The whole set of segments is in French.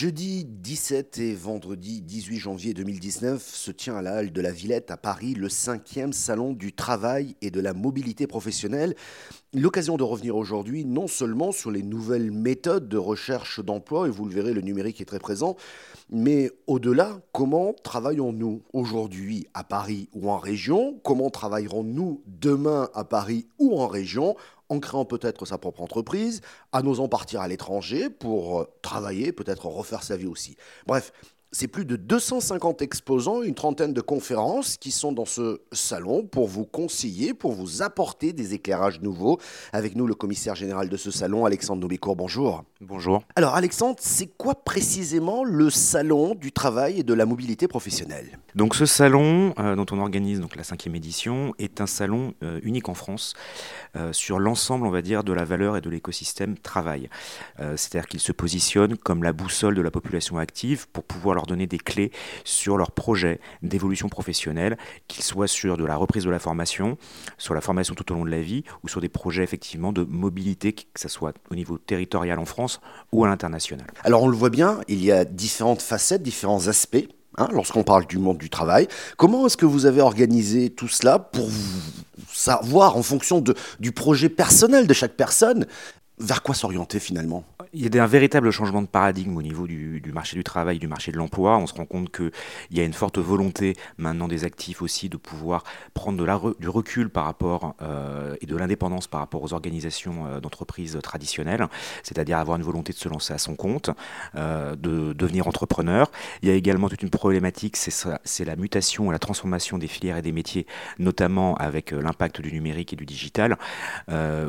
Jeudi 17 et vendredi 18 janvier 2019 se tient à la Halle de la Villette à Paris le cinquième salon du travail et de la mobilité professionnelle. L'occasion de revenir aujourd'hui non seulement sur les nouvelles méthodes de recherche d'emploi, et vous le verrez, le numérique est très présent, mais au-delà, comment travaillons-nous aujourd'hui à Paris ou en région? Comment travaillerons-nous demain à Paris ou en région? En créant peut-être sa propre entreprise, en osant partir à l'étranger pour euh, travailler, peut-être refaire sa vie aussi. Bref, c'est plus de 250 exposants, une trentaine de conférences qui sont dans ce salon pour vous conseiller, pour vous apporter des éclairages nouveaux. Avec nous, le commissaire général de ce salon, Alexandre Nobécourt. Bonjour. Bonjour. Alors, Alexandre, c'est quoi précisément le salon du travail et de la mobilité professionnelle? Donc, ce salon, euh, dont on organise donc la cinquième édition, est un salon euh, unique en France euh, sur l'ensemble, on va dire, de la valeur et de l'écosystème travail. C'est-à-dire qu'il se positionne comme la boussole de la population active pour pouvoir leur donner des clés sur leurs projets d'évolution professionnelle, qu'ils soient sur de la reprise de la formation, sur la formation tout au long de la vie, ou sur des projets effectivement de mobilité, que ce soit au niveau territorial en France ou à l'international. Alors on le voit bien, il y a différentes facettes, différents aspects. Hein, lorsqu'on parle du monde du travail. Comment est-ce que vous avez organisé tout cela pour savoir, en fonction de, du projet personnel de chaque personne, vers quoi s'orienter finalement? Il y a un véritable changement de paradigme au niveau du, marché du travail, du marché de l'emploi. On se rend compte qu'il y a une forte volonté maintenant des actifs aussi de pouvoir prendre du recul par rapport euh, et de l'indépendance par rapport aux organisations euh, d'entreprises traditionnelles, c'est-à-dire avoir une volonté de se lancer à son compte, euh, de devenir entrepreneur. Il y a également toute une problématique, c'est la mutation et la transformation des filières et des métiers, notamment avec l'impact du numérique et du digital,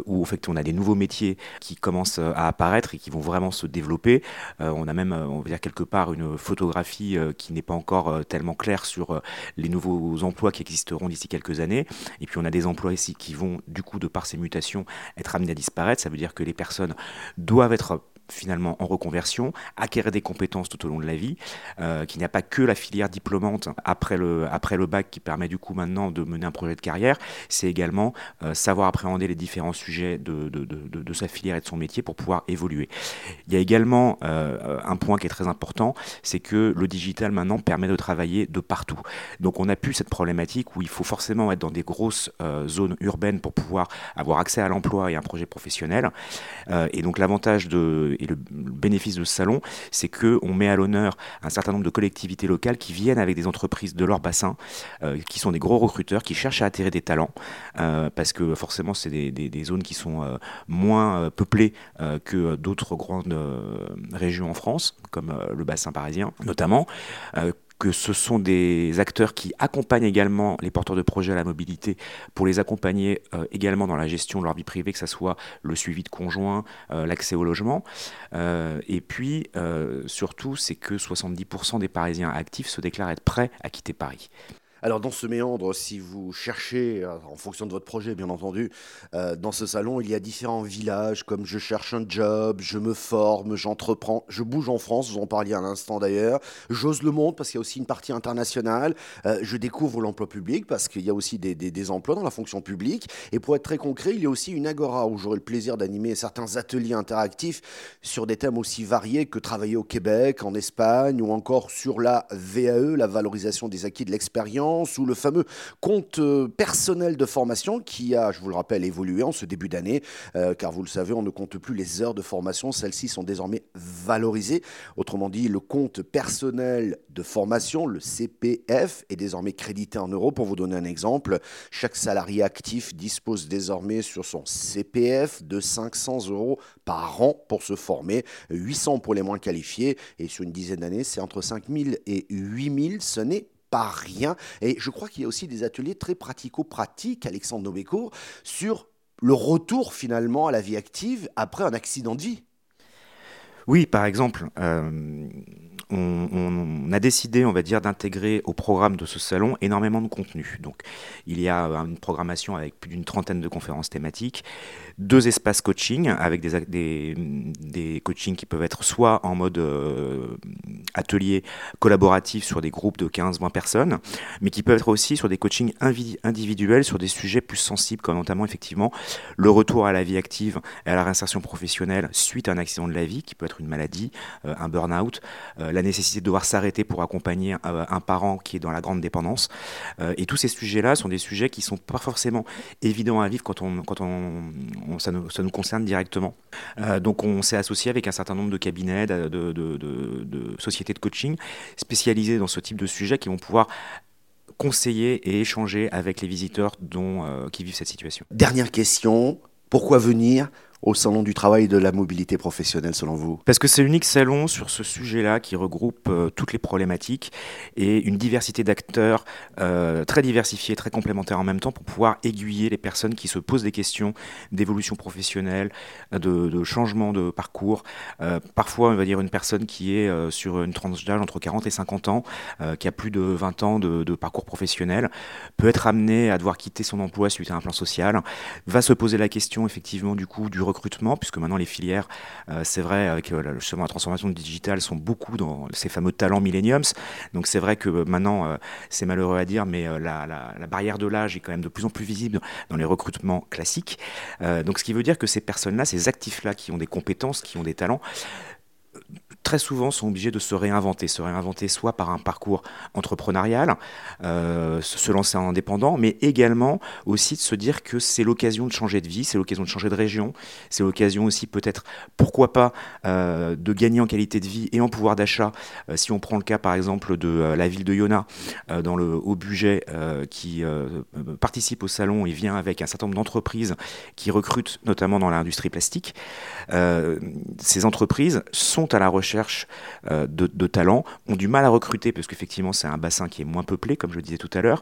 où en fait on a des nouveaux métiers qui commencent à apparaître et qui vont vraiment se développer. Euh, on a même, euh, on va dire quelque part, une photographie euh, qui n'est pas encore tellement claire sur les nouveaux emplois qui existeront d'ici quelques années. Et puis on a des emplois ici qui vont, du coup, de par ces mutations, être amenés à disparaître. Ça veut dire que les personnes doivent être finalement en reconversion, acquérir des compétences tout au long de la vie, euh, qu'il n'y a pas que la filière diplômante après le, après le bac qui permet du coup maintenant de mener un projet de carrière, c'est également euh, savoir appréhender les différents sujets de, de, de, sa filière et de son métier pour pouvoir évoluer. Il y a également euh, un point qui est très important, c'est que le digital maintenant permet de travailler de partout. Donc on a pu cette problématique où il faut forcément être dans des grosses zones urbaines pour pouvoir avoir accès à l'emploi et à un projet professionnel. et donc l'avantage de et le, bénéfice de ce salon, c'est qu'on met à l'honneur un certain nombre de collectivités locales qui viennent avec des entreprises de leur bassin, euh, qui sont des gros recruteurs, qui cherchent à attirer des talents, euh, parce que forcément, c'est des, zones qui sont euh, moins peuplées que d'autres grandes régions en France, comme le bassin parisien notamment que ce sont des acteurs qui accompagnent également les porteurs de projets à la mobilité pour les accompagner euh, également dans la gestion de leur vie privée, que ce soit le suivi de conjoints, euh, l'accès au logement. Euh, et puis, surtout, c'est que 70% des Parisiens actifs se déclarent être prêts à quitter Paris. Alors dans ce méandre, si vous cherchez, euh, en fonction de votre projet bien entendu, euh, dans ce salon, il y a différents villages comme je cherche un job, je me forme, j'entreprends, je bouge en France, vous en parliez à l'instant d'ailleurs, j'ose le monde parce qu'il y a aussi une partie internationale, euh, je découvre l'emploi public parce qu'il y a aussi des, des, emplois dans la fonction publique, et pour être très concret, il y a aussi une agora où j'aurai le plaisir d'animer certains ateliers interactifs sur des thèmes aussi variés que travailler au Québec, en Espagne, ou encore sur la VAE, la valorisation des acquis de l'expérience, ou le fameux compte euh, personnel de formation qui a, je vous le rappelle, évolué en ce début d'année, euh, car vous le savez, on ne compte plus les heures de formation, celles-ci sont désormais valorisées. Autrement dit, le compte personnel de formation, le CPF, est désormais crédité en euros. Pour vous donner un exemple, chaque salarié actif dispose désormais sur son CPF de 500 euros par an pour se former, 800 pour les moins qualifiés, et sur une dizaine d'années, c'est entre 5000 et 8000. Ce n'est pas rien. Et je crois qu'il y a aussi des ateliers très pratico-pratiques, Alexandre Nobeco, sur le retour finalement à la vie active après un accident de vie. Oui, par exemple, euh, on, a décidé, on va dire, d'intégrer au programme de ce salon énormément de contenu. Donc, il y a une programmation avec plus d'une trentaine de conférences thématiques, deux espaces coaching avec des, des, coachings qui peuvent être soit en mode euh, atelier collaboratif sur des groupes de 15-20 personnes, mais qui peuvent être aussi sur des coachings individuels sur des sujets plus sensibles, comme notamment effectivement le retour à la vie active et à la réinsertion professionnelle suite à un accident de la vie, qui peut être une maladie, euh, un burn-out, euh, la nécessité de devoir s'arrêter pour accompagner un, parent qui est dans la grande dépendance. et tous ces sujets-là sont des sujets qui sont pas forcément évidents à vivre quand on, quand on ça, nous, ça, nous, concerne directement. Euh, donc on s'est associé avec un certain nombre de cabinets, de, de, sociétés de coaching spécialisées dans ce type de sujet qui vont pouvoir conseiller et échanger avec les visiteurs dont, euh, qui vivent cette situation. Dernière question, pourquoi venir au Salon du travail de la mobilité professionnelle selon vous? Parce que c'est l'unique salon sur ce sujet-là qui regroupe euh, toutes les problématiques et une diversité d'acteurs euh, très diversifiés, très complémentaires en même temps pour pouvoir aiguiller les personnes qui se posent des questions d'évolution professionnelle, de, changement de parcours. Euh, parfois, on va dire une personne qui est sur une tranche d'âge entre 40 et 50 ans, qui a plus de 20 ans de, de parcours professionnel, peut être amenée à devoir quitter son emploi suite à un plan social, va se poser la question effectivement du coup du recrutement, puisque maintenant les filières, euh, c'est vrai, avec euh, justement la transformation digitale, sont beaucoup dans ces fameux talents millenniums. Donc c'est vrai que euh, maintenant, c'est malheureux à dire, mais la, la, barrière de l'âge est quand même de plus en plus visible dans les recrutements classiques. donc ce qui veut dire que ces personnes-là, ces actifs-là qui ont des compétences, qui ont des talents, très souvent sont obligés de se réinventer, se réinventer soit par un parcours entrepreneurial, euh, se lancer en indépendant, mais également aussi de se dire que c'est l'occasion de changer de vie, c'est l'occasion de changer de région, c'est l'occasion aussi peut-être, pourquoi pas, euh, de gagner en qualité de vie et en pouvoir d'achat. Euh, si on prend le cas par exemple de la ville de Yona, dans le haut budget, qui participe au salon et vient avec un certain nombre d'entreprises qui recrutent notamment dans l'industrie plastique, ces entreprises sont à la recherche euh, de, talents, ont du mal à recruter parce qu'effectivement c'est un bassin qui est moins peuplé, comme je disais tout à l'heure,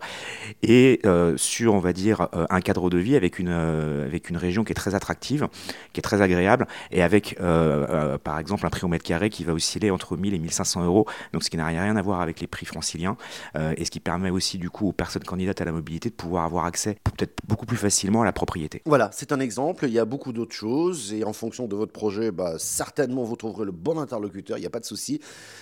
et euh, sur, on va dire, euh, un cadre de vie avec une, avec une région qui est très attractive, qui est très agréable, et avec, par exemple, un prix au mètre carré qui va osciller entre 1000 et 1500 euros, donc ce qui n'a rien à voir avec les prix franciliens, et ce qui permet aussi, du coup, aux personnes candidates à la mobilité de pouvoir avoir accès peut-être beaucoup plus facilement à la propriété. Voilà, c'est un exemple, il y a beaucoup d'autres choses, et en fonction de votre projet, bah, certainement vous trouverez le bon interlocuteur il n'y a pas de souci.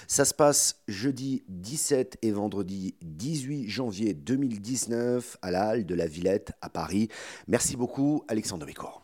Ça se passe jeudi 17 et vendredi 18 janvier 2019 à la Halle de la Villette à Paris. Merci beaucoup, Alexandre Mécourt.